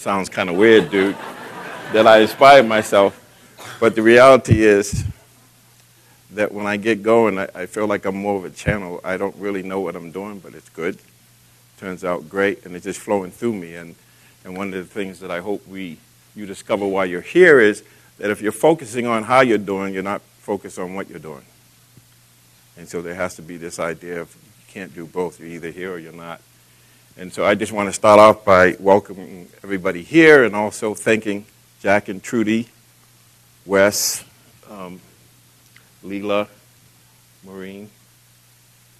sounds kind of weird, dude, that I inspired myself. But the reality is that when I get going, I, I, feel like I'm more of a channel. I don't really know what I'm doing, but it's good. Turns out great, and it's just flowing through me. And, and one of the things that I hope we, you discover while you're here is that if you're focusing on how you're doing, you're not focused on what you're doing. And so there has to be this idea of you can't do both. You're either here or you're not. And so I just want to start off by welcoming everybody here and also thanking Jack and Trudy, Wes, um, Leela, Maureen,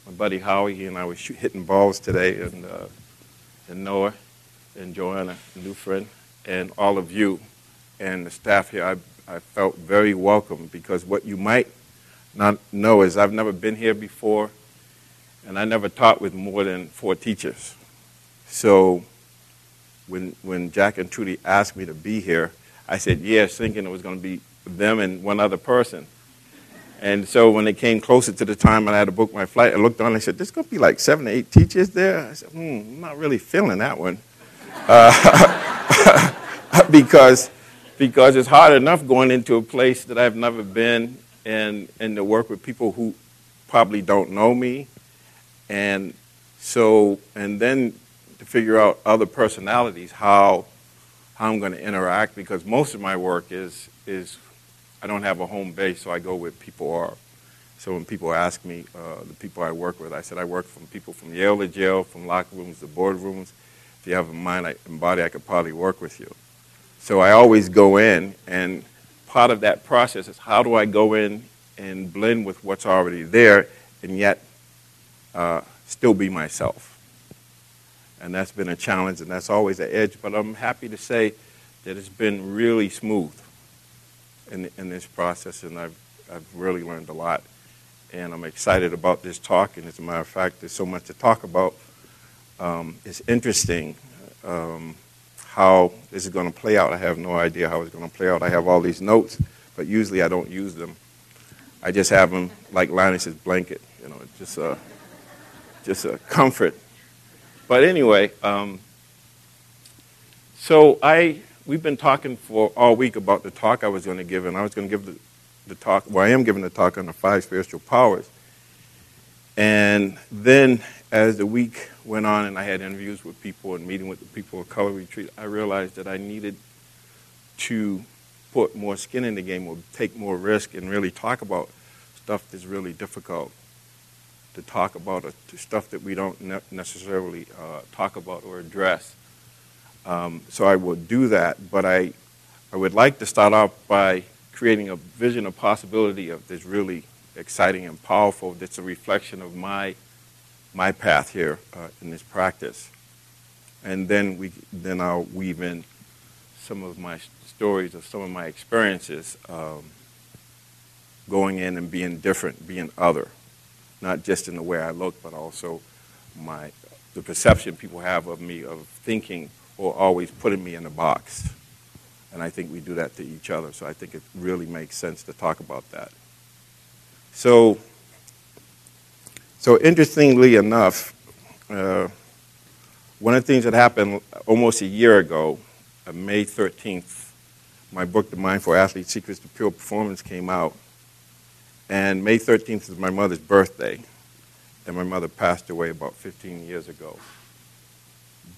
my buddy Howie, he and I were hitting balls today, and, uh, and Noah, and Joanna, a new friend, and all of you and the staff here. I, I felt very welcome because what you might not know is I've never been here before, and I never taught with more than four teachers. So when, when Jack and Trudy asked me to be here, I said yes, thinking it was going to be them and one other person. And so when it came closer to the time and I had to book my flight, I looked on and I said, there's going to be like seven or eight teachers there. I said, hmm, I'm not really feeling that one. Uh, because, because it's hard enough going into a place that I've never been and, and to work with people who probably don't know me. And so, and then to figure out other personalities, how, how I'm going to interact, because most of my work is, is I don't have a home base, so I go where people are. So when people ask me, uh, the people I work with, I said I work from people from Yale to jail, from locker rooms to boardrooms. If you have a mind and body, I could probably work with you. So I always go in, and part of that process is how do I go in and blend with what's already there and yet uh, still be myself and that's been a challenge, and that's always an edge. But I'm happy to say that it's been really smooth in, in this process, and I've, I've really learned a lot. And I'm excited about this talk, and as a matter of fact, there's so much to talk about. Um, it's interesting um, how this is going to play out. I have no idea how it's going to play out. I have all these notes, but usually I don't use them. I just have them like Linus's blanket, you know, just a, just a comfort but anyway, um, so I we've been talking for all week about the talk I was going to give, and I was going to give the, the talk. Well, I am giving the talk on the five spiritual powers. And then, as the week went on, and I had interviews with people and meeting with the people of Color Retreat, I realized that I needed to put more skin in the game, or take more risk, and really talk about stuff that's really difficult to talk about stuff that we don't ne- necessarily uh, talk about or address. Um, so I will do that, but I, I would like to start off by creating a vision of possibility of this really exciting and powerful. That's a reflection of my, my path here uh, in this practice, and then we then I'll weave in some of my stories of some of my experiences um, going in and being different, being other not just in the way I look, but also my the perception people have of me of thinking or always putting me in a box. And I think we do that to each other. So I think it really makes sense to talk about that. So, so interestingly enough, uh, one of the things that happened almost a year ago, uh, May 13th, my book, The Mindful Athlete Secrets to Pure Performance, came out. And May 13th is my mother's birthday. And my mother passed away about 15 years ago.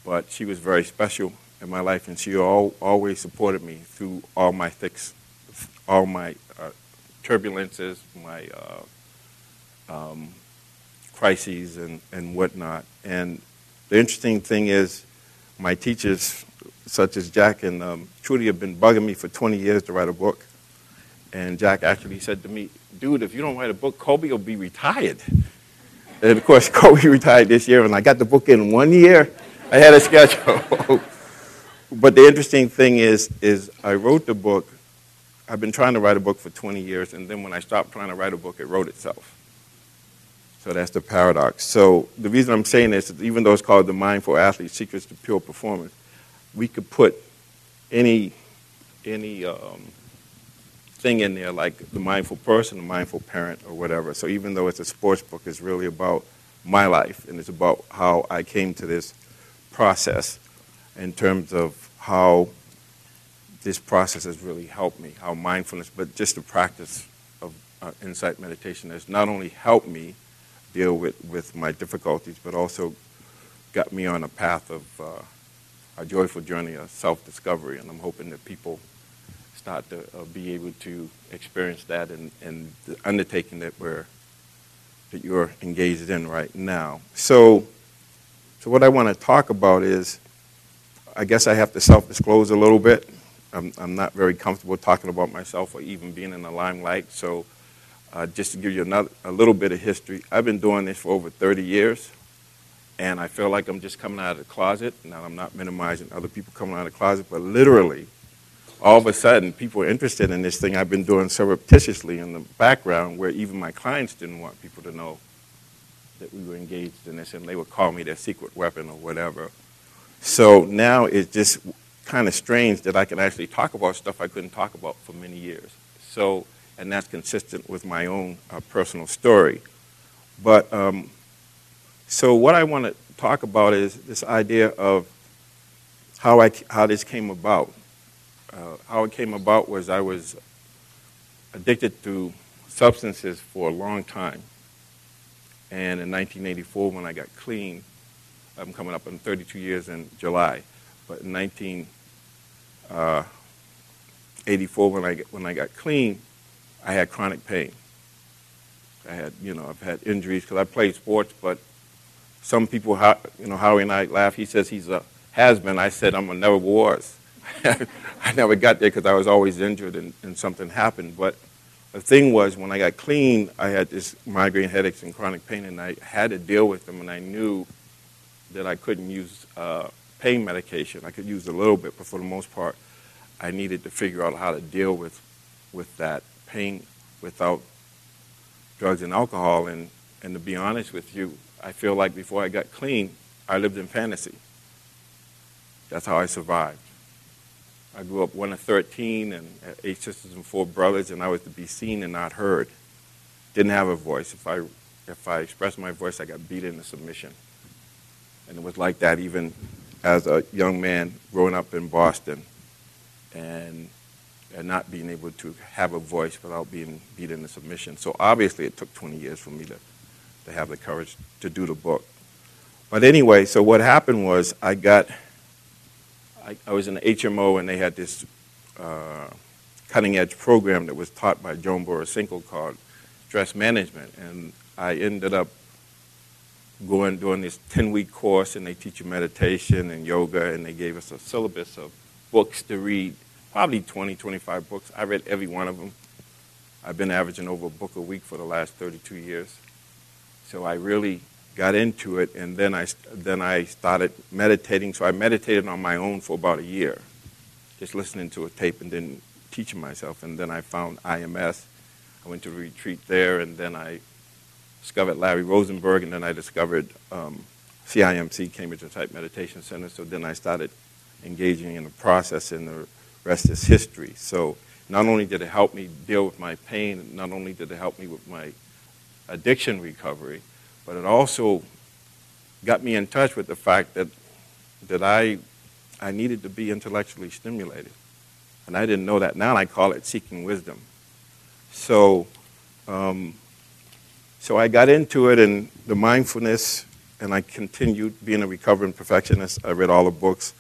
But she was very special in my life, and she all, always supported me through all my thicks, all my uh, turbulences, my uh, um, crises, and, and whatnot. And the interesting thing is, my teachers, such as Jack and um, Trudy, have been bugging me for 20 years to write a book. And Jack actually said to me, dude, if you don't write a book, Kobe will be retired. And of course, Kobe retired this year, and I got the book in one year. I had a schedule. but the interesting thing is, is I wrote the book. I've been trying to write a book for 20 years, and then when I stopped trying to write a book, it wrote itself. So that's the paradox. So the reason I'm saying this is even though it's called the Mindful Athlete Secrets to Pure Performance, we could put any any um, thing in there like the mindful person, the mindful parent, or whatever. So even though it's a sports book, it's really about my life and it's about how I came to this process in terms of how this process has really helped me, how mindfulness, but just the practice of uh, insight meditation has not only helped me deal with, with my difficulties, but also got me on a path of uh, a joyful journey of self-discovery. And I'm hoping that people start to uh, be able to experience that and, in the undertaking that we're that you're engaged in right now. So, so what I want to talk about is, I guess I have to self-disclose a little bit. I'm, I'm not very comfortable talking about myself or even being in the limelight. So, uh, just to give you another, a little bit of history, I've been doing this for over 30 years, and I feel like I'm just coming out of the closet. Now, I'm not minimizing other people coming out of the closet, but literally, all of a sudden, people are interested in this thing I've been doing surreptitiously in the background where even my clients didn't want people to know that we were engaged in this, and they would call me their secret weapon or whatever. So now it's just kind of strange that I can actually talk about stuff I couldn't talk about for many years. So, and that's consistent with my own uh, personal story. But um, so what I want to talk about is this idea of how I how this came about. Uh, how it came about was I was addicted to substances for a long time. And in 1984, when I got clean, I'm coming up on 32 years in July. But in 1984, uh, when I, when I got clean, I had chronic pain. I had, you know, I've had injuries because I played sports, but some people, you know, Howie and I laugh. He says he's a has been. I said I'm a never was. I never got there because I was always injured and, and, something happened. But the thing was, when I got clean, I had this migraine headaches and chronic pain, and I had to deal with them. And I knew that I couldn't use uh, pain medication. I could use a little bit, but for the most part, I needed to figure out how to deal with with that pain without drugs and alcohol. And and to be honest with you, I feel like before I got clean, I lived in fantasy. That's how I survived. I grew up one of 13 and eight sisters and four brothers, and I was to be seen and not heard. Didn't have a voice. If I, if I expressed my voice, I got beat into submission. And it was like that even as a young man growing up in Boston and, and not being able to have a voice without being beat into submission. So obviously it took 20 years for me to, to have the courage to do the book. But anyway, so what happened was I got I, I was in the HMO and they had this uh, cutting edge program that was taught by Joan Borysenko called stress management. And I ended up going doing this 10 week course and they teach you meditation and yoga and they gave us a syllabus of books to read, probably 20, 25 books. I read every one of them. I've been averaging over a book a week for the last 32 years. So I really got into it, and then I, then I started meditating. So I meditated on my own for about a year, just listening to a tape and then teaching myself. And then I found IMS. I went to a retreat there, and then I discovered Larry Rosenberg, and then I discovered um, CIMC, Cambridge Insight Meditation Center. So then I started engaging in the process, and the rest is history. So not only did it help me deal with my pain, not only did it help me with my addiction recovery, but it also got me in touch with the fact that, that I, I needed to be intellectually stimulated. And I didn't know that. Now I call it seeking wisdom. So, um, so I got into it and the mindfulness, and I continued being a recovering perfectionist. I read all the books.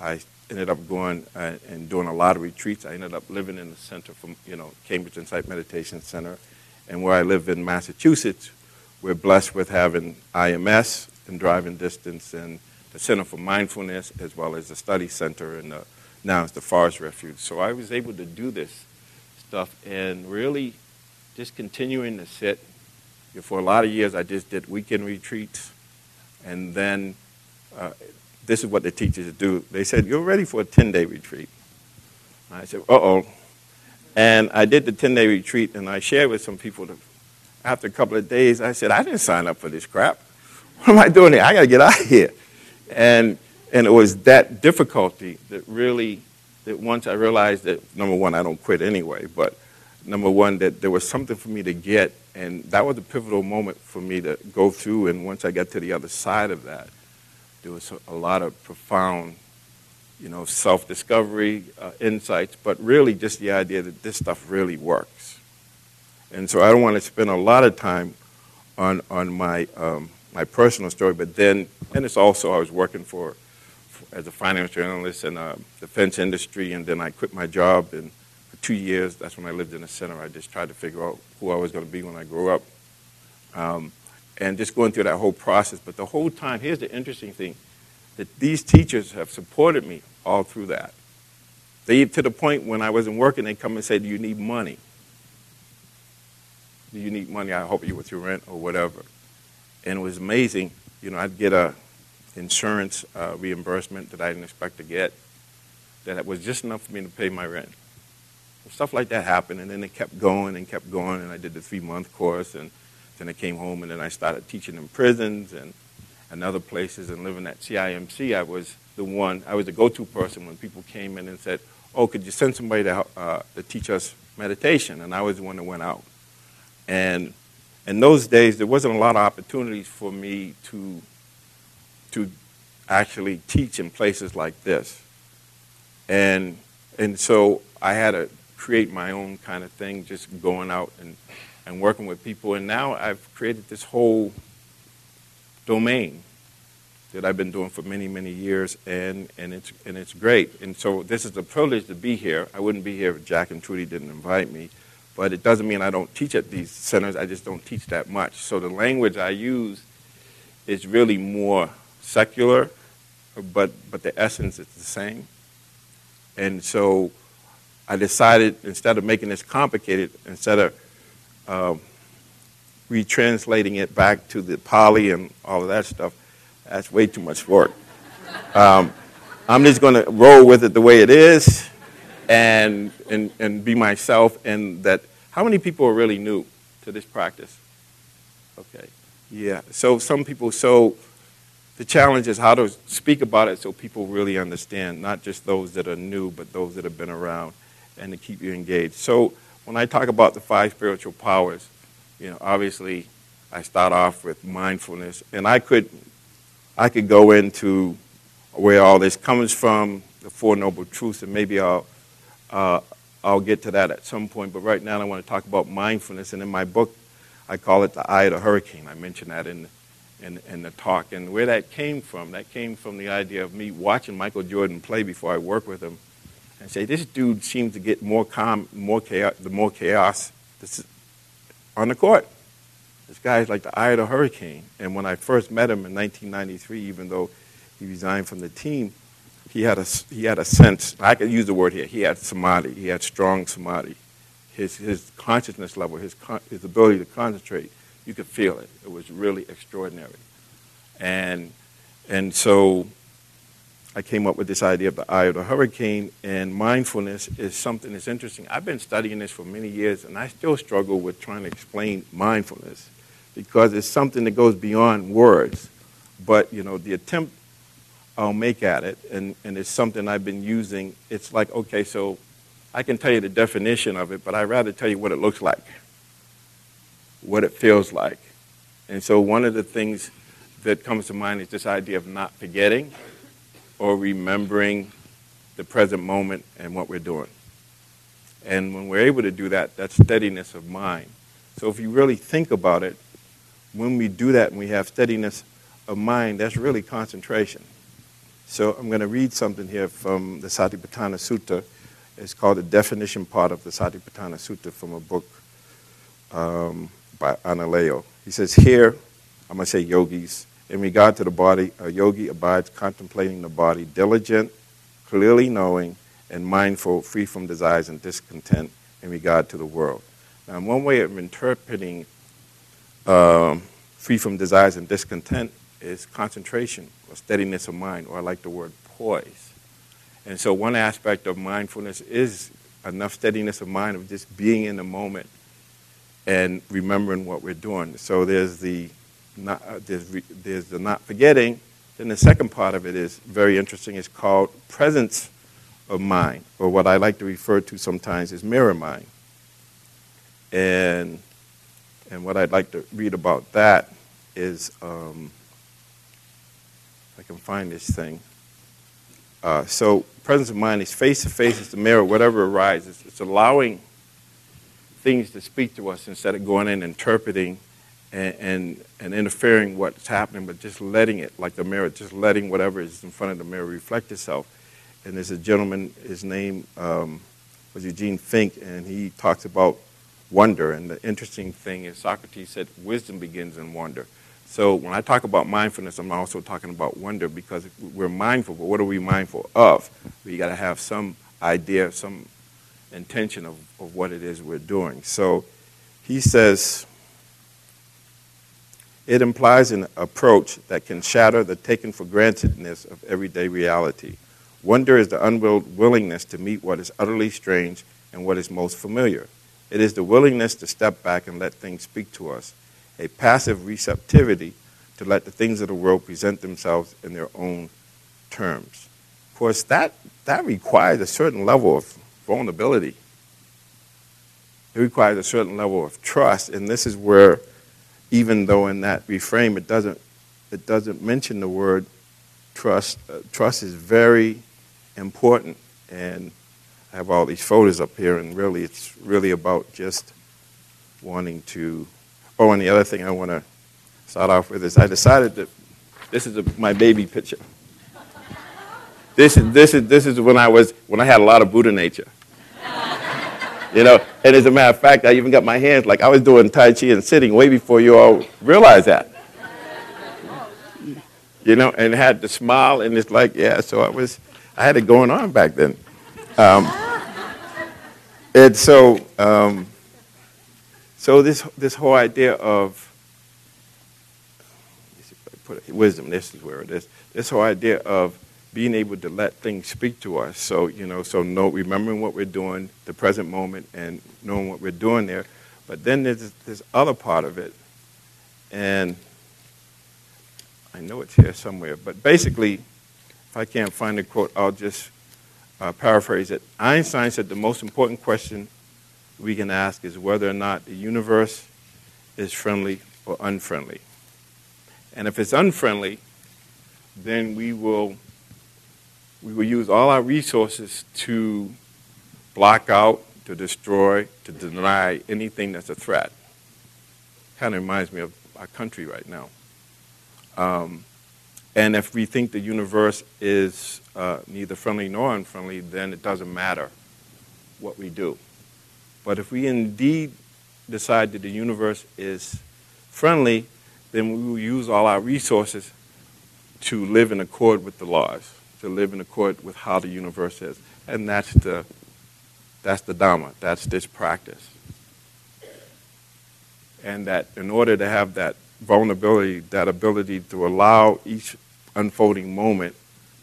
I ended up going uh, and doing a lot of retreats. I ended up living in the center from, you know, Cambridge Insight Meditation Center. And where I live in Massachusetts, we're blessed with having IMS and driving distance and the Center for Mindfulness, as well as the Study Center, and the, now it's the Forest Refuge. So I was able to do this stuff and really just continuing to sit. For a lot of years, I just did weekend retreats, and then uh, this is what the teachers do. They said, "You're ready for a 10-day retreat." I said, "Uh oh," and I did the 10-day retreat, and I shared with some people the after a couple of days, I said, I didn't sign up for this crap. What am I doing here? I got to get out of here. And, and it was that difficulty that really, that once I realized that, number one, I don't quit anyway, but number one, that there was something for me to get. And that was a pivotal moment for me to go through. And once I got to the other side of that, there was a lot of profound, you know, self-discovery, uh, insights, but really just the idea that this stuff really works. And so I don't want to spend a lot of time on on my um, my personal story, but then, and it's also I was working for, for as a financial analyst in the uh, defense industry, and then I quit my job, and for two years, that's when I lived in the center. I just tried to figure out who I was going to be when I grew up, um, and just going through that whole process. But the whole time, here's the interesting thing: that these teachers have supported me all through that. They, to the point when I wasn't working, they come and say, "Do you need money? Do you need money? I help you with your rent or whatever." and it was amazing. You know, I'd get a insurance uh, reimbursement that I didn't expect to get. That was just enough for me to pay my rent. Stuff like that happened, and then it kept going and kept going, and I did the three-month course, and then I came home, and then I started teaching in prisons and, and other places, and living at CIMC. I was the one, I was the go-to person when people came in and said, "Oh, could you send somebody to, uh, to teach us meditation?" And I was the one that went out, and in those days, there wasn't a lot of opportunities for me to, to actually teach in places like this. And, and so I had to create my own kind of thing, just going out and, and working with people. And now I've created this whole domain that I've been doing for many, many years, and, and, it's, and it's great. And so this is a privilege to be here. I wouldn't be here if Jack and Trudy didn't invite me. But it doesn't mean I don't teach at these centers. I just don't teach that much. So the language I use is really more secular, but, but the essence is the same. And so I decided instead of making this complicated, instead of um, retranslating it back to the Pali and all of that stuff, that's way too much work. Um, I'm just going to roll with it the way it is and, and, and be myself. And that, how many people are really new to this practice? Okay, yeah. So some people, so the challenge is how to speak about it so people really understand, not just those that are new, but those that have been around, and to keep you engaged. So when I talk about the five spiritual powers, you know, obviously I start off with mindfulness, and I could, I could go into where all this comes from, the Four Noble Truths, and maybe I'll uh, I'll get to that at some point, but right now I want to talk about mindfulness. And in my book, I call it the eye of the hurricane. I mentioned that in, in, in the talk. And where that came from, that came from the idea of me watching Michael Jordan play before I worked with him and say, this dude seems to get more calm, more chaos, the more chaos on the court. This guy is like the eye of the hurricane. And when I first met him in 1993, even though he resigned from the team, he had a, he had a sense, I could use the word here, he had samadhi, he had strong samadhi. His, his consciousness level, his, his ability to concentrate, you could feel it. It was really extraordinary. And, and so I came up with this idea of the eye of the hurricane, and mindfulness is something that's interesting. I've been studying this for many years, and I still struggle with trying to explain mindfulness because it's something that goes beyond words. But, you know, the attempt I'll make at it, and, and it's something I've been using. It's like, okay, so I can tell you the definition of it, but I'd rather tell you what it looks like, what it feels like. And so one of the things that comes to mind is this idea of not forgetting or remembering the present moment and what we're doing. And when we're able to do that, that's steadiness of mind. So if you really think about it, when we do that and we have steadiness of mind, that's really concentration. So I'm going to read something here from the Satipatthana Sutta. It's called the definition part of the Satipatthana Sutta from a book um, by Analayo. He says, Here, I'm going to say yogis, in regard to the body, a yogi abides contemplating the body, diligent, clearly knowing, and mindful, free from desires and discontent in regard to the world. Now, one way of interpreting um, free from desires and discontent is concentration or steadiness of mind, or I like the word poise. And so, one aspect of mindfulness is enough steadiness of mind of just being in the moment and remembering what we're doing. So, there's the not, uh, there's, re, there's the not forgetting. Then the second part of it is very interesting. It's called presence of mind, or what I like to refer to sometimes as mirror mind. And and what I'd like to read about that is um, I can find this thing. Uh, so presence of mind is face to face, it's the mirror, whatever arises. It's allowing things to speak to us instead of going in interpreting and, and, and interfering what's happening, but just letting it, like the mirror, just letting whatever is in front of the mirror reflect itself. And there's a gentleman, his name um, was Eugene Fink, and he talks about wonder. And the interesting thing is Socrates said wisdom begins in wonder. So when I talk about mindfulness, I'm also talking about wonder because we're mindful, but what are we mindful of? We got to have some idea, some intention of, of what it is we're doing. So he says, it implies an approach that can shatter the taken for grantedness of everyday reality. Wonder is the unwillingness to meet what is utterly strange and what is most familiar. It is the willingness to step back and let things speak to us a passive receptivity to let the things of the world present themselves in their own terms. Of course, that, that requires a certain level of vulnerability. It requires a certain level of trust, and this is where, even though in that reframe it doesn't, it doesn't mention the word trust, uh, trust is very important. And I have all these photos up here, and really, it's really about just wanting to Oh, and the other thing I want to start off with is I decided that this is a, my baby picture. This is, this, is, this is when I was when I had a lot of Buddha nature. You know, and as a matter of fact, I even got my hands like I was doing Tai Chi and sitting way before you all realized that. You know, and had the smile, and it's like, yeah, so I was, I had it going on back then. Um, and so, um, so this this whole idea of put wisdom, this is where it is. This whole idea of being able to let things speak to us. So you know, so know remembering what we're doing, the present moment, and knowing what we're doing there. But then there's this other part of it, and I know it's here somewhere. But basically, if I can't find the quote, I'll just uh, paraphrase it. Einstein said the most important question we can ask is whether or not the universe is friendly or unfriendly. And if it's unfriendly, then we will, we will use all our resources to block out, to destroy, to deny anything that's a threat. Kind of reminds me of our country right now. Um, and if we think the universe is uh, neither friendly nor unfriendly, then it doesn't matter what we do. But if we indeed decide that the universe is friendly, then we will use all our resources to live in accord with the laws, to live in accord with how the universe is. And that's the, that's the Dharma, that's this practice. And that in order to have that vulnerability, that ability to allow each unfolding moment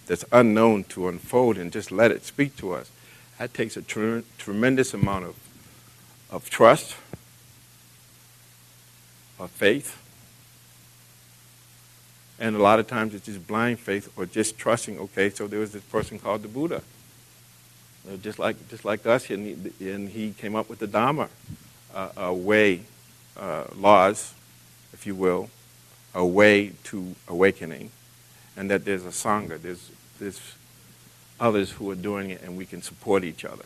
that's unknown to unfold and just let it speak to us, that takes a tre- tremendous amount of of trust, of faith. And a lot of times it's just blind faith or just trusting, okay, so there was this person called the Buddha. Uh, just like just like us, and he, and he came up with the Dharma, uh, a way, uh, laws, if you will, a way to awakening, and that there's a sangha, there's there's others who are doing it, and we can support each other.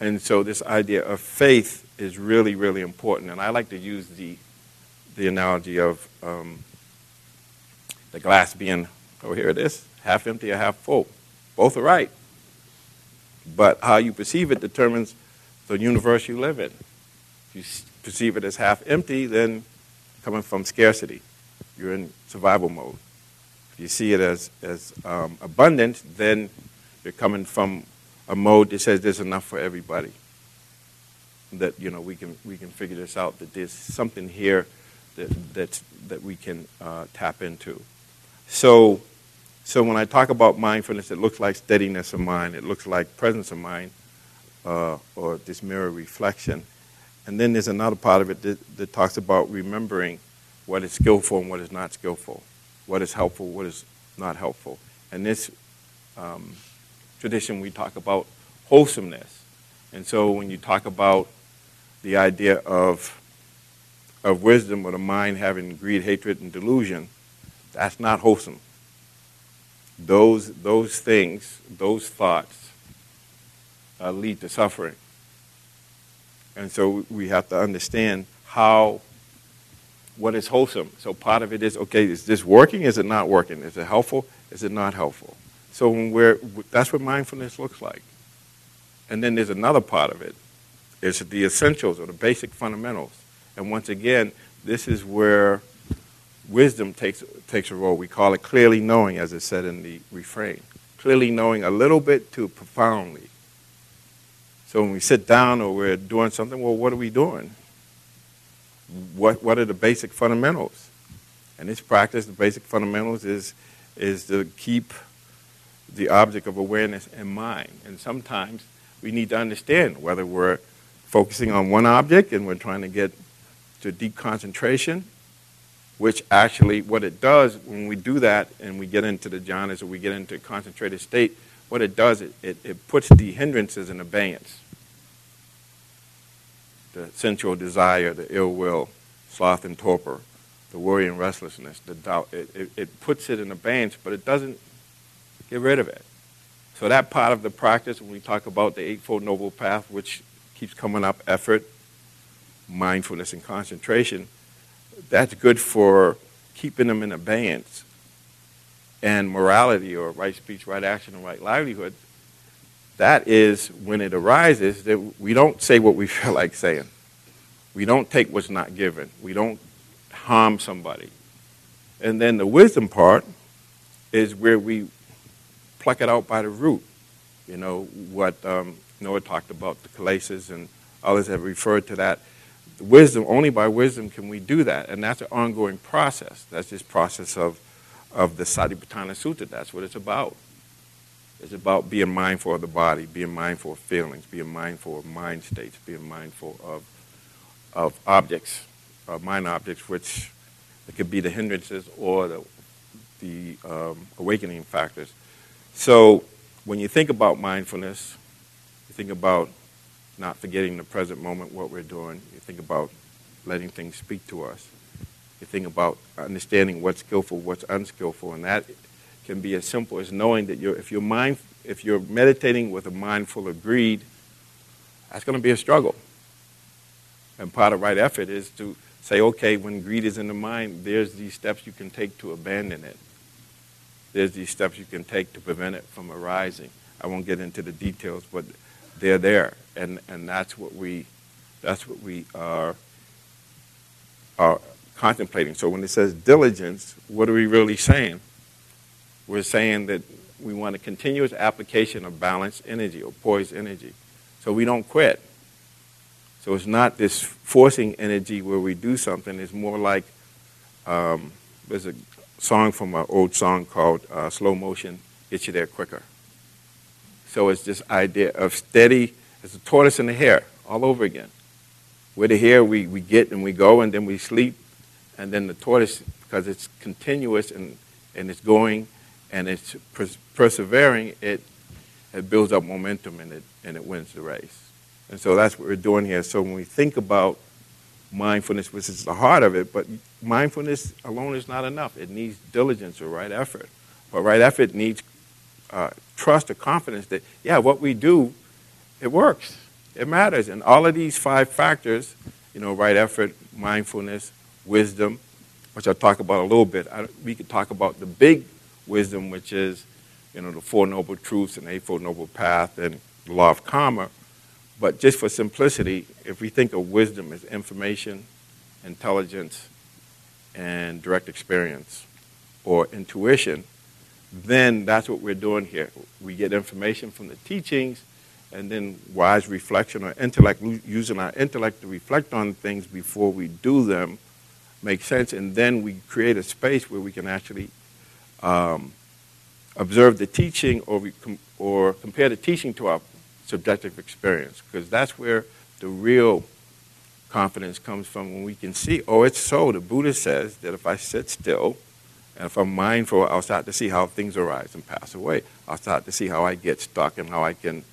And so this idea of faith is really, really important. And I like to use the, the analogy of um, the glass being, oh, here it is, half empty or half full. Both are right. But how you perceive it determines the universe you live in. If you perceive it as half empty, then coming from scarcity, you're in survival mode. If you see it as, as um, abundant, then you're coming from a mode that says there's enough for everybody. That you know we can we can figure this out. That there's something here that that's, that we can uh, tap into. So, so when I talk about mindfulness, it looks like steadiness of mind. It looks like presence of mind, uh, or this mirror reflection. And then there's another part of it that, that talks about remembering what is skillful and what is not skillful, what is helpful, what is not helpful. And this um, tradition, we talk about wholesomeness. And so when you talk about the idea of, of wisdom or the mind having greed, hatred, and delusion, that's not wholesome. those, those things, those thoughts uh, lead to suffering. And so we have to understand how, what is wholesome. So part of it is, okay, is this working? Is it not working? Is it helpful? Is it not helpful? So when we're, that's what mindfulness looks like. And then there's another part of it. It's the essentials or the basic fundamentals. And once again, this is where wisdom takes, takes a role. We call it clearly knowing, as it said in the refrain. Clearly knowing a little bit to profoundly. So when we sit down or we're doing something, well, what are we doing? What, what are the basic fundamentals? And this practice, the basic fundamentals, is, is to keep the object of awareness in mind. And sometimes we need to understand whether we're focusing on one object and we're trying to get to deep concentration, which actually, what it does when we do that and we get into the jhanas or we get into a concentrated state, what it does, it, it, it puts the hindrances in abeyance. The sensual desire, the ill will, sloth and torpor, the worry and restlessness, the doubt, it, it, it puts it in abeyance, but it doesn't get rid of it. So that part of the practice, when we talk about the Eightfold Noble Path, which keeps coming up, effort, mindfulness, and concentration, that's good for keeping them in abeyance and morality or right speech, right action, and right livelihood, that is when it arises that we don't say what we feel like saying. We don't take what's not given. We don't harm somebody. And then the wisdom part is where we pluck it out by the root. You know, what um, Noah talked about, the kilesas, and others have referred to that. Wisdom, only by wisdom can we do that. And that's an ongoing process. That's this process of of the Satipatthana Sutta. That's what it's about. It's about being mindful of the body, being mindful of feelings, being mindful of mind states, being mindful of, of objects, of mind objects, which it could be the hindrances or the, the um, awakening factors. So when you think about mindfulness, you think about not forgetting the present moment, what we're doing. You think about letting things speak to us. You think about understanding what's skillful, what's unskillful, and that can be as simple as knowing that you're, if you're mind, if you're meditating with a mind full of greed, that's going to be a struggle. And part of right effort is to say, okay, when greed is in the mind, there's these steps you can take to abandon it. There's these steps you can take to prevent it from arising. I won't get into the details, but they're there, and and that's what we, that's what we are, are contemplating. So when it says diligence, what are we really saying? We're saying that we want a continuous application of balanced energy or poised energy. So we don't quit. So it's not this forcing energy where we do something. It's more like um, there's a song from an old song called uh, Slow Motion Gets You There Quicker. So it's this idea of steady, it's a tortoise and the hare all over again. With the hare, we, we get and we go and then we sleep and then the tortoise, because it's continuous and, and it's going and it's pers- persevering, it, it builds up momentum and it, and it wins the race. And so that's what we're doing here. So when we think about mindfulness, which is the heart of it, but mindfulness alone is not enough. It needs diligence or right effort. But right effort needs uh, trust or confidence that, yeah, what we do, it works. It matters. And all of these five factors, you know, right effort, mindfulness, wisdom, which I'll talk about a little bit. I, we could talk about the big wisdom, which is, you know, the Four Noble Truths and the Eightfold Noble Path and the Law of Karma. But just for simplicity, if we think of wisdom as information, intelligence, and direct experience or intuition, then that's what we're doing here. We get information from the teachings and then wise reflection or intellect, using our intellect to reflect on things before we do them make sense, and then we create a space where we can actually um, observe the teaching or, com- or compare the teaching to our subjective experience, because that's where the real confidence comes from when we can see, oh, it's so. The Buddha says that if I sit still and if I'm mindful, I'll start to see how things arise and pass away. I'll start to see how I get stuck and how I can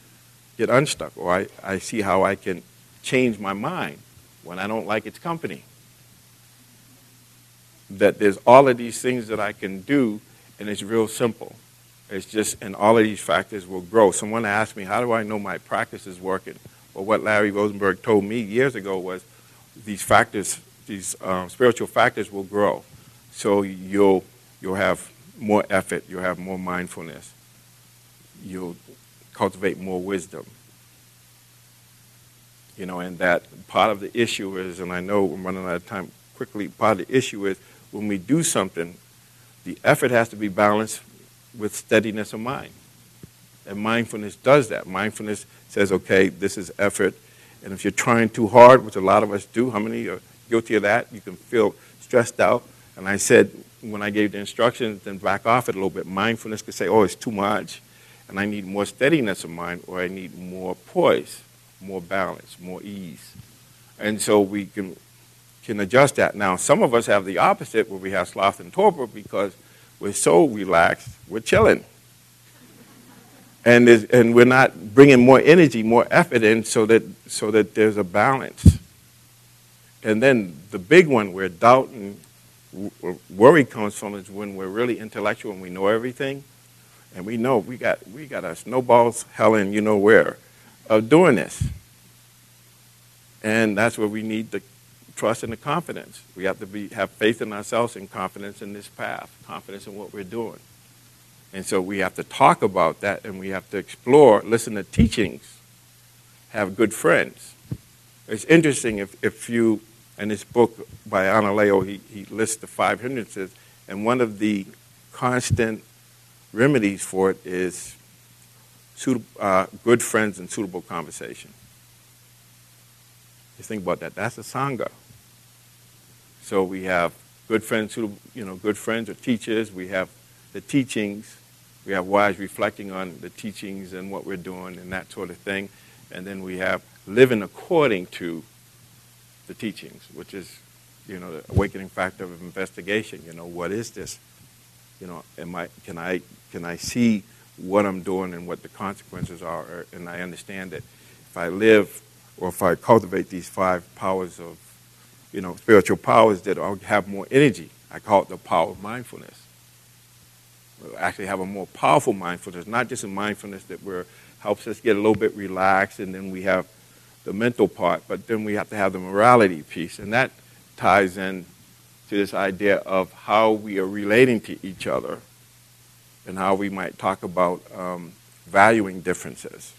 get unstuck, or I, I see how I can change my mind when I don't like its company that there's all of these things that I can do, and it's real simple. It's just, and all of these factors will grow. Someone asked me, how do I know my practice is working? Well, what Larry Rosenberg told me years ago was these factors, these um, spiritual factors will grow. So you'll, you'll have more effort, you'll have more mindfulness, you'll cultivate more wisdom. You know, and that part of the issue is, and I know I'm running out of time quickly, part of the issue is when we do something, the effort has to be balanced with steadiness of mind. And mindfulness does that. Mindfulness says, okay, this is effort. And if you're trying too hard, which a lot of us do, how many are guilty of that? You can feel stressed out. And I said, when I gave the instructions, then back off it a little bit. Mindfulness could say, oh, it's too much. And I need more steadiness of mind, or I need more poise, more balance, more ease. And so we can, can adjust that. Now, some of us have the opposite, where we have sloth and torpor because we're so relaxed, we're chilling. And, and we're not bringing more energy, more effort in so that, so that there's a balance. And then the big one where doubt and uh, worry comes from is when we're really intellectual and we know everything. And we know we got, we got a snowballs hell in you know where of doing this. And that's where we need the trust and the confidence. We have to be, have faith in ourselves and confidence in this path, confidence in what we're doing. And so we have to talk about that and we have to explore, listen to teachings, have good friends. It's interesting if, if you, in this book by Analayo, he, he lists the five hindrances, and one of the constant remedies for it is uh, good friends and suitable conversation. Just think about that. That's a sangha. So we have good friends who, you know, good friends or teachers. We have the teachings. We have wives reflecting on the teachings and what we're doing and that sort of thing. And then we have living according to the teachings, which is, you know, the awakening factor of investigation. You know, what is this? You know, am I, can I, can I see what I'm doing and what the consequences are? And I understand that if I live or if I cultivate these five powers of you know, spiritual powers that have more energy. I call it the power of mindfulness. we actually have a more powerful mindfulness, not just a mindfulness that we're, helps us get a little bit relaxed, and then we have the mental part, but then we have to have the morality piece, and that ties in to this idea of how we are relating to each other and how we might talk about um, valuing differences.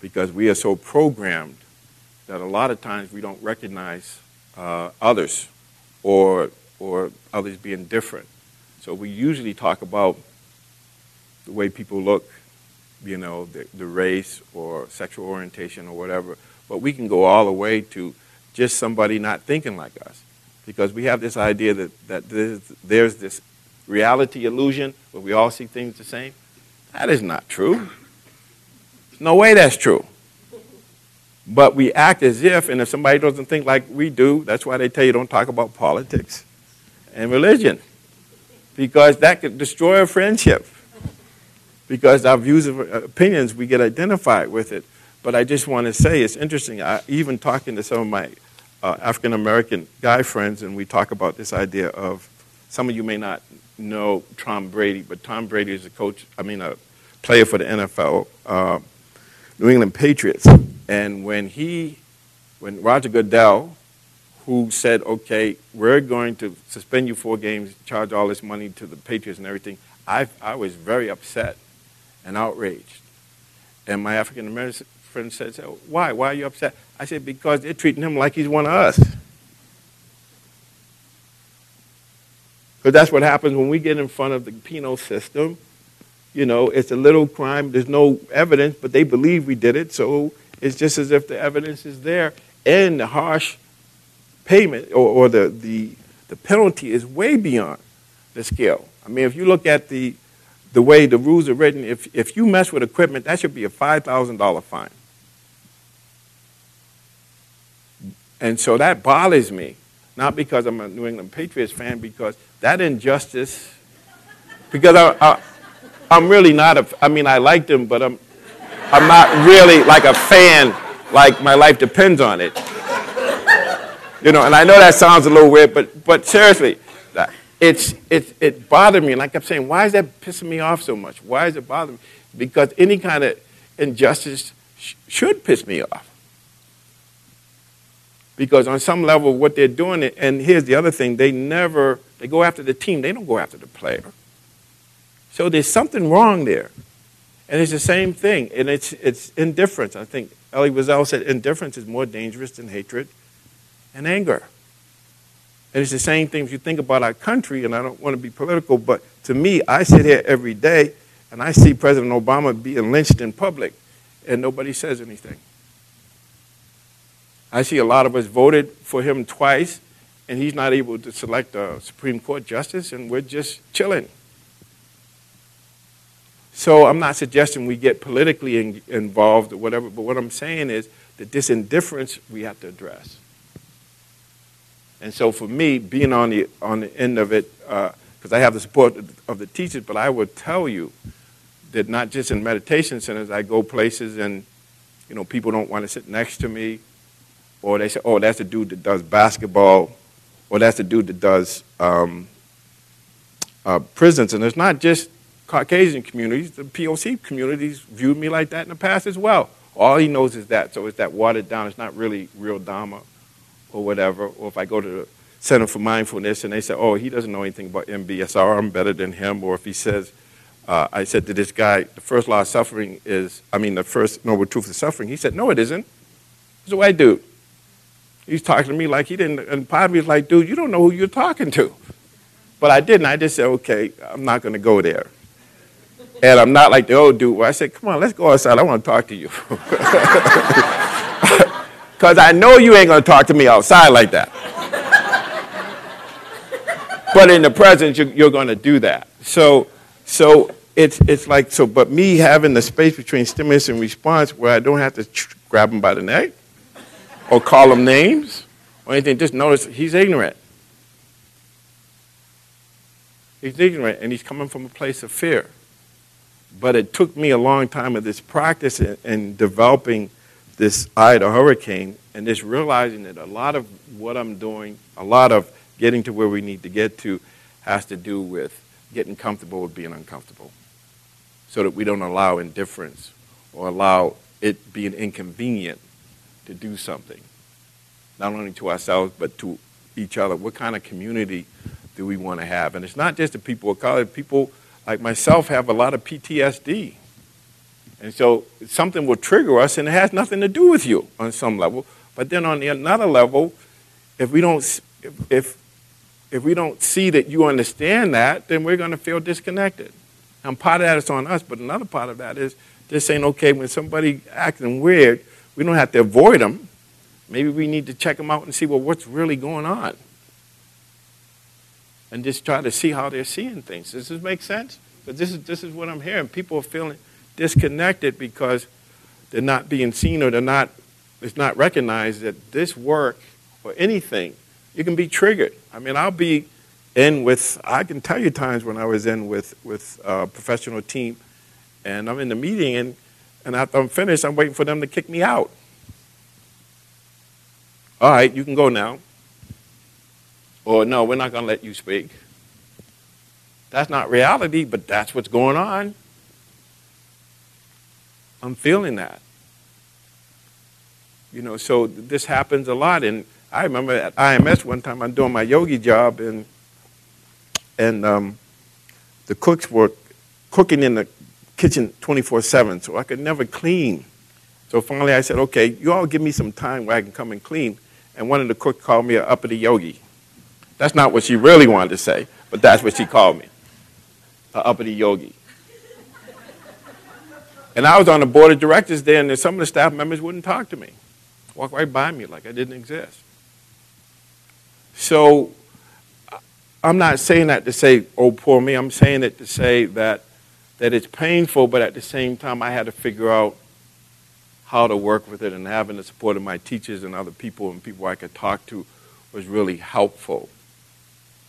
Because we are so programmed that a lot of times we don't recognize uh, others or, or others being different. So we usually talk about the way people look, you know, the, the race or sexual orientation or whatever. But we can go all the way to just somebody not thinking like us. Because we have this idea that, that there's, there's this reality illusion where we all see things the same. That is not true. No way that's true. But we act as if, and if somebody doesn't think like we do, that's why they tell you don't talk about politics and religion. Because that could destroy a friendship. Because our views and opinions, we get identified with it. But I just want to say it's interesting. I, even talking to some of my uh, African American guy friends, and we talk about this idea of some of you may not know Tom Brady, but Tom Brady is a coach, I mean, a player for the NFL, uh, New England Patriots. And when he, when Roger Goodell, who said, okay, we're going to suspend you four games, charge all this money to the Patriots and everything, I, I was very upset and outraged. And my African American friend said, why? Why are you upset? I said, because they're treating him like he's one of us. Because that's what happens when we get in front of the penal system. You know, it's a little crime, there's no evidence, but they believe we did it, so it's just as if the evidence is there and the harsh payment or, or the, the, the penalty is way beyond the scale. I mean, if you look at the, the way the rules are written, if, if you mess with equipment, that should be a $5,000 fine. And so that bothers me, not because I'm a New England Patriots fan, because that injustice, because I, I, I'm really not a, I mean, I like them, but I'm, I'm not really like a fan, like my life depends on it. You know, and I know that sounds a little weird, but, but seriously, it's, it, it bothered me. And I kept saying, why is that pissing me off so much? Why is it bothering me? Because any kind of injustice sh- should piss me off. Because on some level, what they're doing, and here's the other thing, they never, they go after the team, they don't go after the player. So there's something wrong there. And it's the same thing, and it's, it's indifference. I think Elie Wiesel said indifference is more dangerous than hatred and anger. And it's the same thing if you think about our country, and I don't want to be political, but to me, I sit here every day and I see President Obama being lynched in public, and nobody says anything. I see a lot of us voted for him twice, and he's not able to select a Supreme Court justice, and we're just chilling. So I'm not suggesting we get politically in, involved or whatever, but what I'm saying is that this indifference we have to address. And so for me, being on the, on the end of it, because uh, I have the support of the teachers, but I would tell you that not just in meditation centers, I go places and, you know, people don't want to sit next to me, or they say, oh, that's the dude that does basketball, or that's the dude that does um, uh, prisons. And it's not just Caucasian communities, the POC communities viewed me like that in the past as well. All he knows is that, so it's that watered down, it's not really real Dharma or whatever, or if I go to the Center for Mindfulness and they say, oh, he doesn't know anything about MBSR, I'm better than him, or if he says, uh, I said to this guy, the first law of suffering is, I mean, the first noble truth of suffering. He said, no, it isn't. He's a white dude. He's talking to me like he didn't, and part of me is like, dude, you don't know who you're talking to. But I didn't. I just said, okay, I'm not going to go there. And I'm not like the old dude where I said, come on, let's go outside. I want to talk to you. Because I know you ain't going to talk to me outside like that. but in the present, you're, you're going to do that. So, so it's, it's like, so, but me having the space between stimulus and response where I don't have to grab him by the neck or call him names or anything, just notice he's ignorant. He's ignorant and he's coming from a place of fear. But it took me a long time of this practice in developing this Ida hurricane and just realizing that a lot of what I'm doing, a lot of getting to where we need to get to, has to do with getting comfortable with being uncomfortable so that we don't allow indifference or allow it being inconvenient to do something, not only to ourselves but to each other. What kind of community do we want to have? And it's not just the people of color, people like myself have a lot of PTSD and so something will trigger us, and it has nothing to do with you on some level. But then on the another level, if we don't, if, if we don't see that you understand that, then we're going to feel disconnected. And part of that is on us, but another part of that is just saying, okay, when somebody acting weird, we don't have to avoid them. Maybe we need to check them out and see, well, what's really going on? And just try to see how they're seeing things. Does this make sense? But this is, this is what I'm hearing. People are feeling disconnected because they're not being seen or they're not, it's not recognized that this work or anything, you can be triggered. I mean, I'll be in with, I can tell you times when I was in with, with a professional team and I'm in the meeting and, and after I'm finished, I'm waiting for them to kick me out. All right, you can go now. Or no, we're not going to let you speak. That's not reality, but that's what's going on. I'm feeling that. You know, so this happens a lot. And I remember at IMS one time I'm doing my yogi job, and and um, the cooks were cooking in the kitchen 24/7, so I could never clean. So finally, I said, "Okay, you all give me some time where I can come and clean." And one of the cooks called me a uppity yogi. That's not what she really wanted to say, but that's what she called me, a uppity yogi. And I was on the board of directors there, and some of the staff members wouldn't talk to me, walk right by me like I didn't exist. So I'm not saying that to say, oh, poor me. I'm saying it to say that, that it's painful, but at the same time, I had to figure out how to work with it, and having the support of my teachers and other people and people I could talk to was really helpful.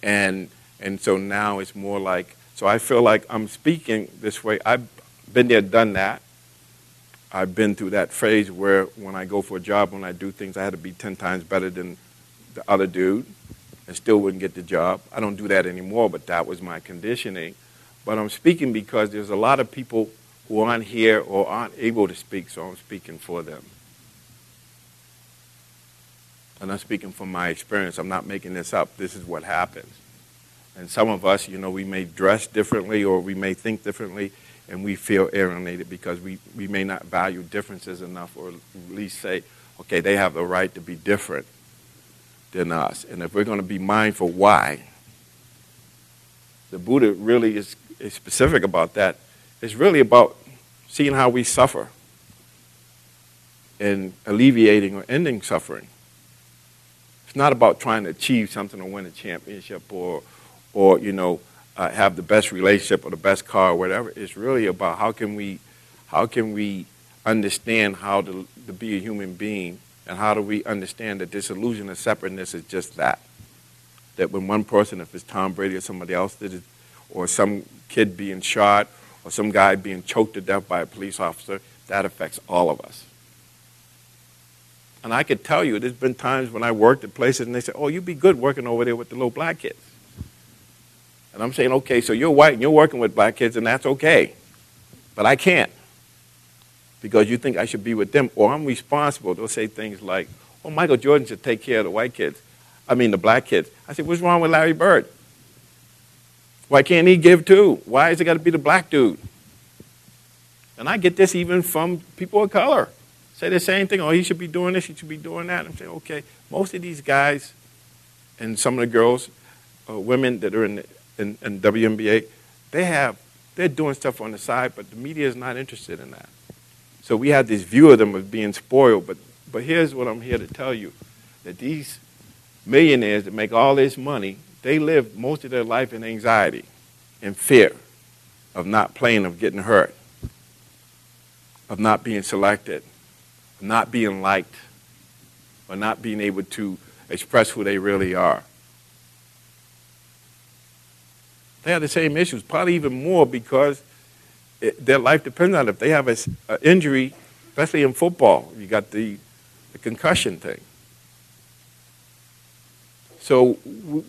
And, and so now it's more like, so I feel like I'm speaking this way. I've been there, done that. I've been through that phase where when I go for a job, when I do things, I had to be 10 times better than the other dude. and still wouldn't get the job. I don't do that anymore, but that was my conditioning. But I'm speaking because there's a lot of people who aren't here or aren't able to speak, so I'm speaking for them. And I'm speaking from my experience. I'm not making this up. This is what happens. And some of us, you know, we may dress differently or we may think differently and we feel alienated because we, we may not value differences enough or at least say, okay, they have the right to be different than us. And if we're going to be mindful why, the Buddha really is, is specific about that. It's really about seeing how we suffer and alleviating or ending suffering. It's not about trying to achieve something or win a championship or, or you know, uh, have the best relationship or the best car or whatever. It's really about how can we, how can we understand how to, to be a human being and how do we understand that this illusion of separateness is just that? That when one person, if it's Tom Brady or somebody else did it, or some kid being shot, or some guy being choked to death by a police officer, that affects all of us. And I could tell you, there's been times when I worked at places and they said, oh, you'd be good working over there with the little black kids. And I'm saying, okay, so you're white and you're working with black kids and that's okay. But I can't because you think I should be with them, or I'm responsible. They'll say things like, oh, Michael Jordan should take care of the white kids. I mean, the black kids. I said, what's wrong with Larry Bird? Why can't he give too? Why has it got to be the black dude? And I get this even from people of color. Say the same thing. Oh, he should be doing this. He should be doing that. I'm saying, okay. Most of these guys, and some of the girls, uh, women that are in, the, in, in WNBA, they have they're doing stuff on the side, but the media is not interested in that. So we have this view of them as being spoiled. But, but here's what I'm here to tell you that these millionaires that make all this money, they live most of their life in anxiety and fear of not playing, of getting hurt, of not being selected, not being liked, or not being able to express who they really are. They have the same issues, probably even more because it, their life depends on it. If they have an injury, especially in football, you got the, the concussion thing. So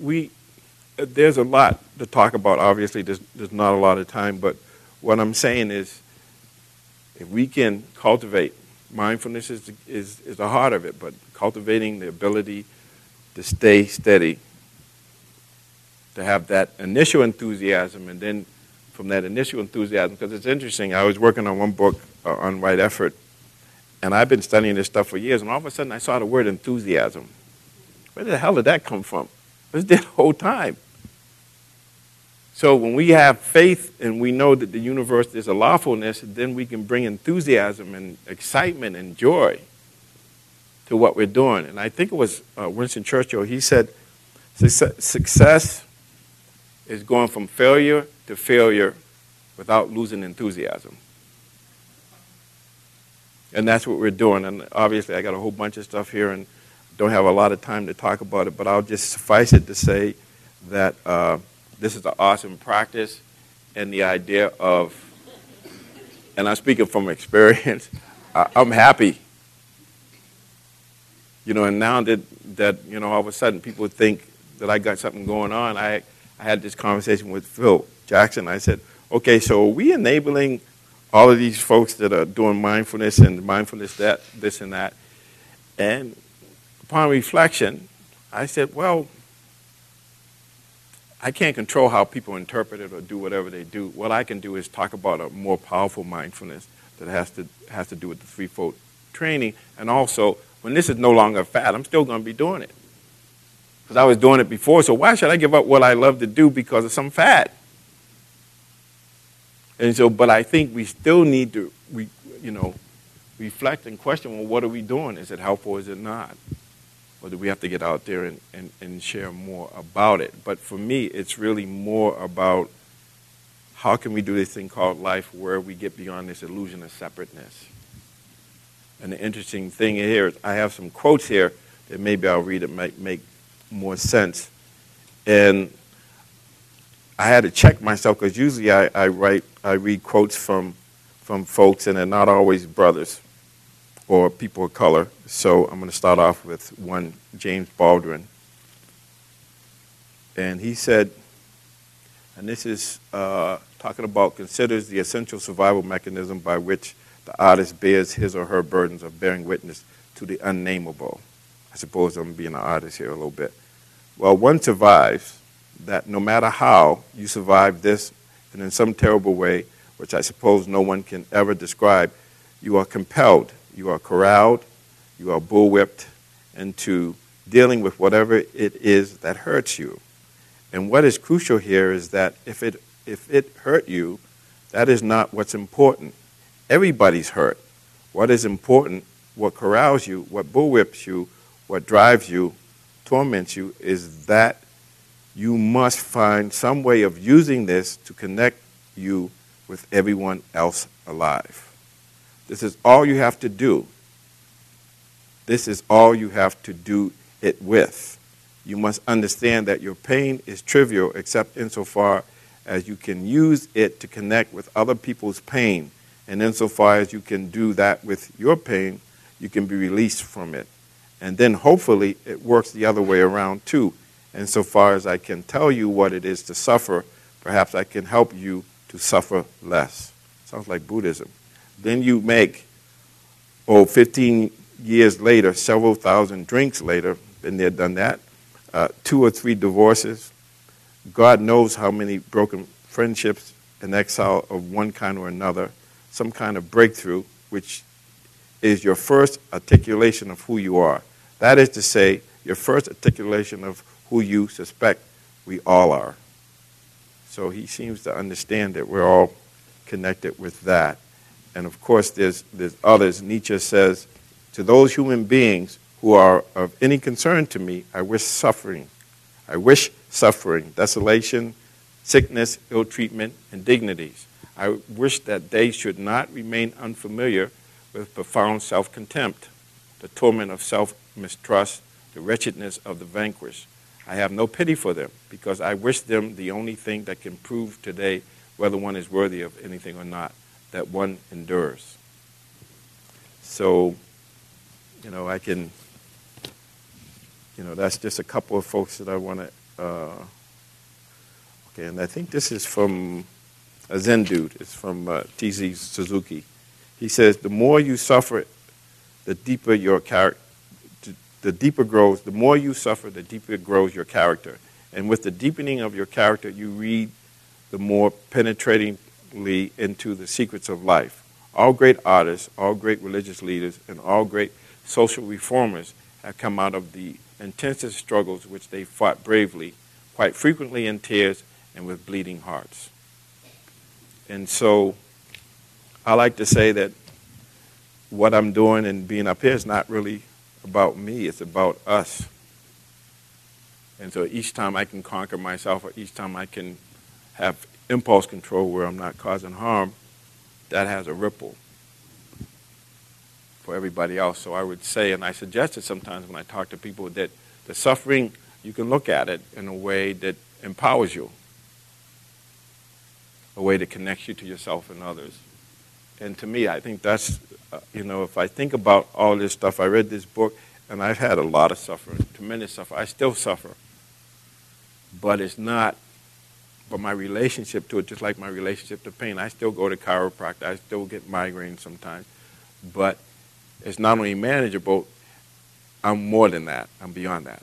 we, uh, there's a lot to talk about. Obviously, there's, there's not a lot of time, but what I'm saying is if we can cultivate mindfulness is, is, is the heart of it, but cultivating the ability to stay steady, to have that initial enthusiasm, and then from that initial enthusiasm because it's interesting. I was working on one book uh, on right effort, and I've been studying this stuff for years, and all of a sudden I saw the word enthusiasm. Where the hell did that come from? It was there the whole time. So when we have faith and we know that the universe is a lawfulness, then we can bring enthusiasm and excitement and joy to what we're doing. And I think it was uh, Winston Churchill, he said, success is going from failure to failure without losing enthusiasm. And that's what we're doing. And obviously, I got a whole bunch of stuff here and don't have a lot of time to talk about it, but I'll just suffice it to say that uh, this is an awesome practice and the idea of, and I'm speaking from experience, I'm happy. You know, and now that, that, you know, all of a sudden people think that I got something going on, I, I had this conversation with Phil Jackson. I said, okay, so are we enabling all of these folks that are doing mindfulness and mindfulness that, this and that? And upon reflection, I said, well, I can't control how people interpret it or do whatever they do. What I can do is talk about a more powerful mindfulness that has to, has to do with the threefold training. And also, when this is no longer a fad, I'm still going to be doing it. Because I was doing it before, so why should I give up what I love to do because of some fad? And so, but I think we still need to, we, you know, reflect and question, well, what are we doing? Is it helpful or is it not? Or do we have to get out there and, and, and share more about it? But for me, it's really more about how can we do this thing called life where we get beyond this illusion of separateness? And the interesting thing here is I have some quotes here that maybe I'll read it might make more sense. And I had to check myself because usually I, I write, I read quotes from, from folks, and they're not always brothers or people of color. So I'm going to start off with one, James Baldwin. And he said, and this is uh, talking about considers the essential survival mechanism by which the artist bears his or her burdens of bearing witness to the unnameable. I suppose I'm being an artist here a little bit. Well, one survives that no matter how you survive this, and in some terrible way, which I suppose no one can ever describe, you are compelled, you are corralled, you are bullwhipped into dealing with whatever it is that hurts you. And what is crucial here is that if it, if it hurt you, that is not what's important. Everybody's hurt. What is important, what corrals you, what bullwhips you, what drives you, torments you, is that you must find some way of using this to connect you with everyone else alive. This is all you have to do. This is all you have to do it with. You must understand that your pain is trivial except insofar as you can use it to connect with other people's pain. And insofar as you can do that with your pain, you can be released from it. And then hopefully it works the other way around too. And so far as I can tell you what it is to suffer, perhaps I can help you to suffer less. Sounds like Buddhism. Then you make, oh, 15 years later, several thousand drinks later, been there, done that, uh, two or three divorces. God knows how many broken friendships and exile of one kind or another, some kind of breakthrough, which is your first articulation of who you are. That is to say, your first articulation of who you suspect we all are. So he seems to understand that we're all connected with that. And of course, there's, there's others. Nietzsche says, To those human beings who are of any concern to me, I wish suffering. I wish suffering, desolation, sickness, ill treatment, indignities. I wish that they should not remain unfamiliar with profound self contempt, the torment of self mistrust, the wretchedness of the vanquished, I have no pity for them because I wish them the only thing that can prove today whether one is worthy of anything or not, that one endures. So, you know, I can, you know, that's just a couple of folks that I want to, uh, okay, and I think this is from a Zen dude. It's from uh, D.T. Suzuki. He says, the more you suffer, the deeper your character the deeper grows, the more you suffer, the deeper grows your character. And with the deepening of your character, you read the more penetratingly into the secrets of life. All great artists, all great religious leaders, and all great social reformers have come out of the intensest struggles which they fought bravely, quite frequently in tears and with bleeding hearts. And so I like to say that what I'm doing and being up here is not really about me, it's about us. And so each time I can conquer myself, or each time I can have impulse control where I'm not causing harm, that has a ripple for everybody else. So I would say, and I suggest it sometimes when I talk to people, that the suffering, you can look at it in a way that empowers you, a way that connects you to yourself and others. And to me, I think that's uh, you know, if I think about all this stuff, I read this book, and I've had a lot of suffering, tremendous suffering. I still suffer. But it's not, but my relationship to it, just like my relationship to pain, I still go to chiropractor, I still get migraines sometimes. But it's not only manageable, I'm more than that, I'm beyond that.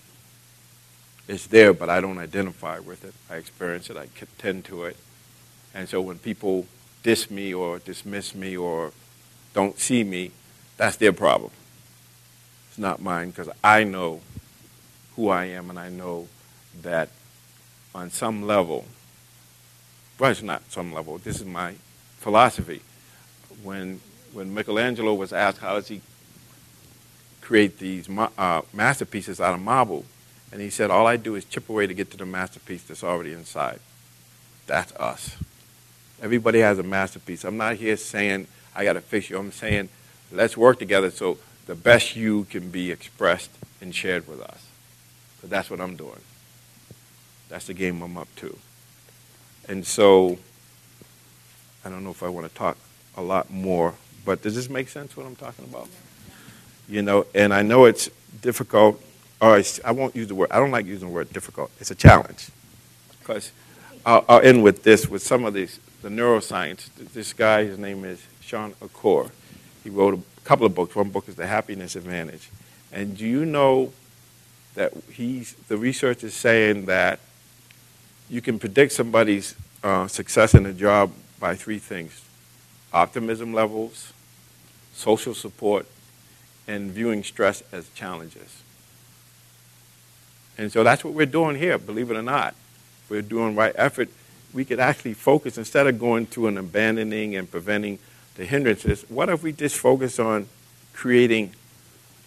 It's there, but I don't identify with it. I experience it, I tend to it. And so when people diss me or dismiss me or don't see me, that's their problem. It's not mine because I know who I am and I know that on some level, well, it's not some level, this is my philosophy. When, when Michelangelo was asked how does he create these uh, masterpieces out of marble, and he said, all I do is chip away to get to the masterpiece that's already inside. That's us. Everybody has a masterpiece. I'm not here saying I got to fix you. I'm saying let's work together so the best you can be expressed and shared with us. So that's what I'm doing. That's the game I'm up to. And so I don't know if I want to talk a lot more, but does this make sense what I'm talking about? You know, and I know it's difficult, or I won't use the word, I don't like using the word difficult. It's a challenge. because I'll, I'll, end with this with some of these, the neuroscience. This guy, his name is Shawn Achor. He wrote a couple of books. One book is The Happiness Advantage. And do you know that he's, the research is saying that you can predict somebody's uh, success in a job by three things optimism levels, social support, and viewing stress as challenges. And so that's what we're doing here, believe it or not. we're doing right effort, we could actually focus instead of going to an abandoning and preventing the hindrances. What if we just focus on creating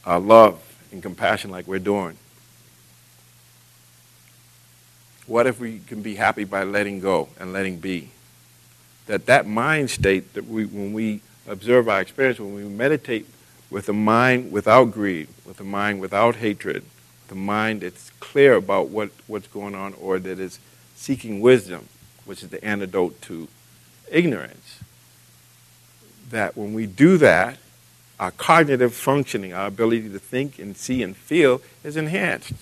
uh, love and compassion like we're doing? What if we can be happy by letting go and letting be? That that mind state that we, when we observe our experience, when we meditate with a mind without greed, with a mind without hatred, with a mind that's clear about what, what's going on or that is seeking wisdom, which is the antidote to ignorance. That when we do that, our cognitive functioning, our ability to think and see and feel is enhanced.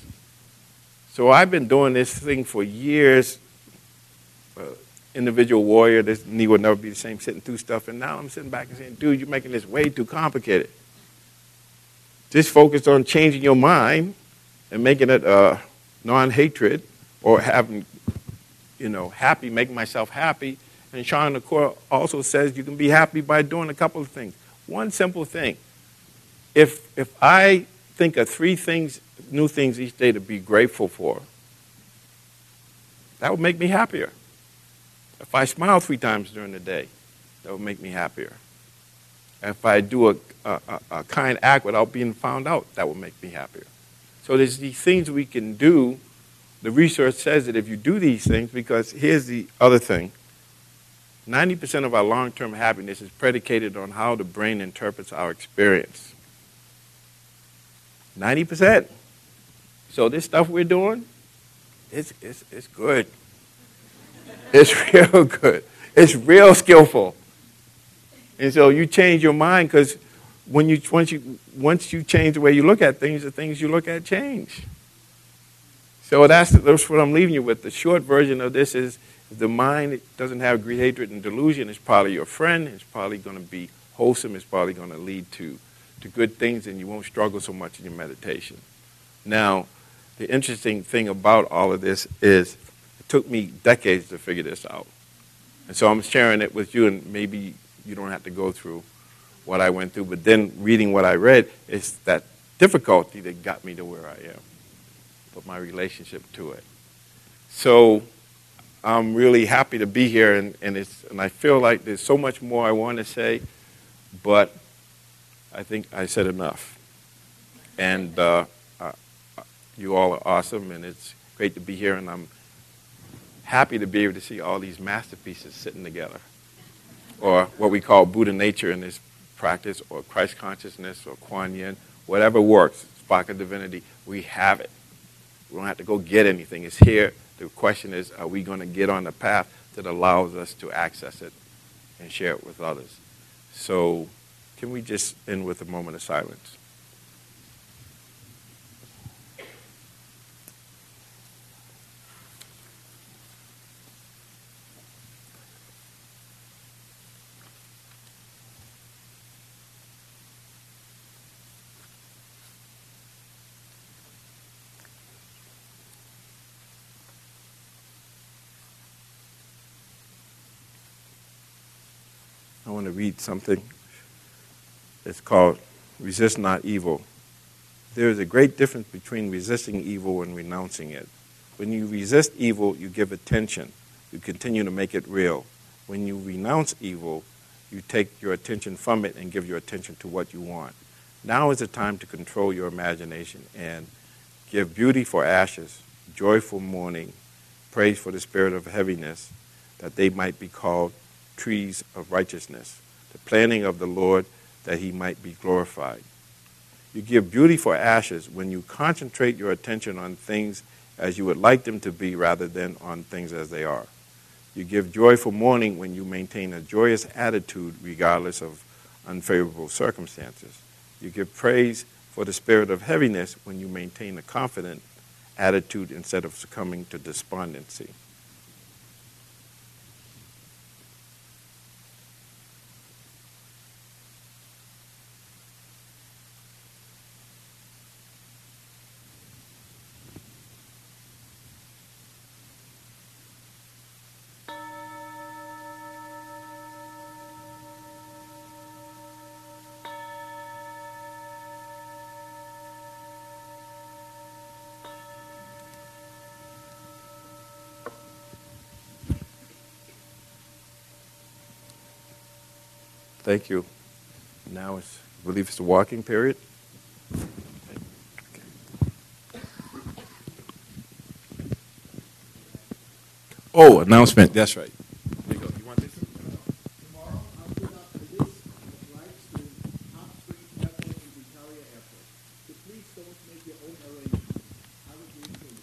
So I've been doing this thing for years. Uh, individual warrior, this knee will never be the same, sitting through stuff. And now I'm sitting back and saying, dude, you're making this way too complicated. Just focus on changing your mind and making it uh, non-hatred or having, you know, happy, making myself happy. And Shawn Achor also says you can be happy by doing a couple of things. One simple thing. If, if I think of three things, new things each day to be grateful for, that would make me happier. If I smile three times during the day, that would make me happier. If I do a, a, a, kind act without being found out, that would make me happier. So there's these things we can do. The research says that if you do these things, because here's the other thing 90% of our long term happiness is predicated on how the brain interprets our experience. 90%. So this stuff we're doing, it's, it's, it's good. It's real good. It's real skillful. And so you change your mind because when you, once, you, once you change the way you look at things, the things you look at change. So that's, that's what I'm leaving you with. The short version of this is the mind doesn't have greed, hatred, and delusion. It's probably your friend. It's probably going to be wholesome. It's probably going to lead to, to good things, and you won't struggle so much in your meditation. Now, the interesting thing about all of this is it took me decades to figure this out. And so I'm sharing it with you, and maybe you don't have to go through what I went through. But then reading what I read, it's that difficulty that got me to where I am, but my relationship to it. So I'm really happy to be here, and, and, it's, and I feel like there's so much more I want to say, but I think I said enough. And uh, uh, you all are awesome, and it's great to be here, and I'm happy to be able to see all these masterpieces sitting together or what we call Buddha nature in this practice, or Christ consciousness, or Kuan Yin, whatever works, spark of divinity, we have it. We don't have to go get anything. It's here. The question is, are we going to get on the path that allows us to access it and share it with others? So, can we just end with a moment of silence? To read something. It's called Resist Not Evil. There is a great difference between resisting evil and renouncing it. When you resist evil, you give attention. You continue to make it real. When you renounce evil, you take your attention from it and give your attention to what you want. Now is the time to control your imagination and give beauty for ashes, joy for mourning, praise for the spirit of heaviness, that they might be called trees of righteousness, the planting of the Lord that he might be glorified. You give beauty for ashes when you concentrate your attention on things as you would like them to be rather than on things as they are. You give joy for mourning when you maintain a joyous attitude regardless of unfavorable circumstances. You give praise for the spirit of heaviness when you maintain a confident attitude instead of succumbing to despondency. Thank you. Now it's, I believe it's the walking period. Oh, announcement, that's right. Here you go. You want this? Tomorrow, I'll put up a list of flights to Palm Springs Airport and Victoria Airport. So please don't make your own arrangements. I will do it for you.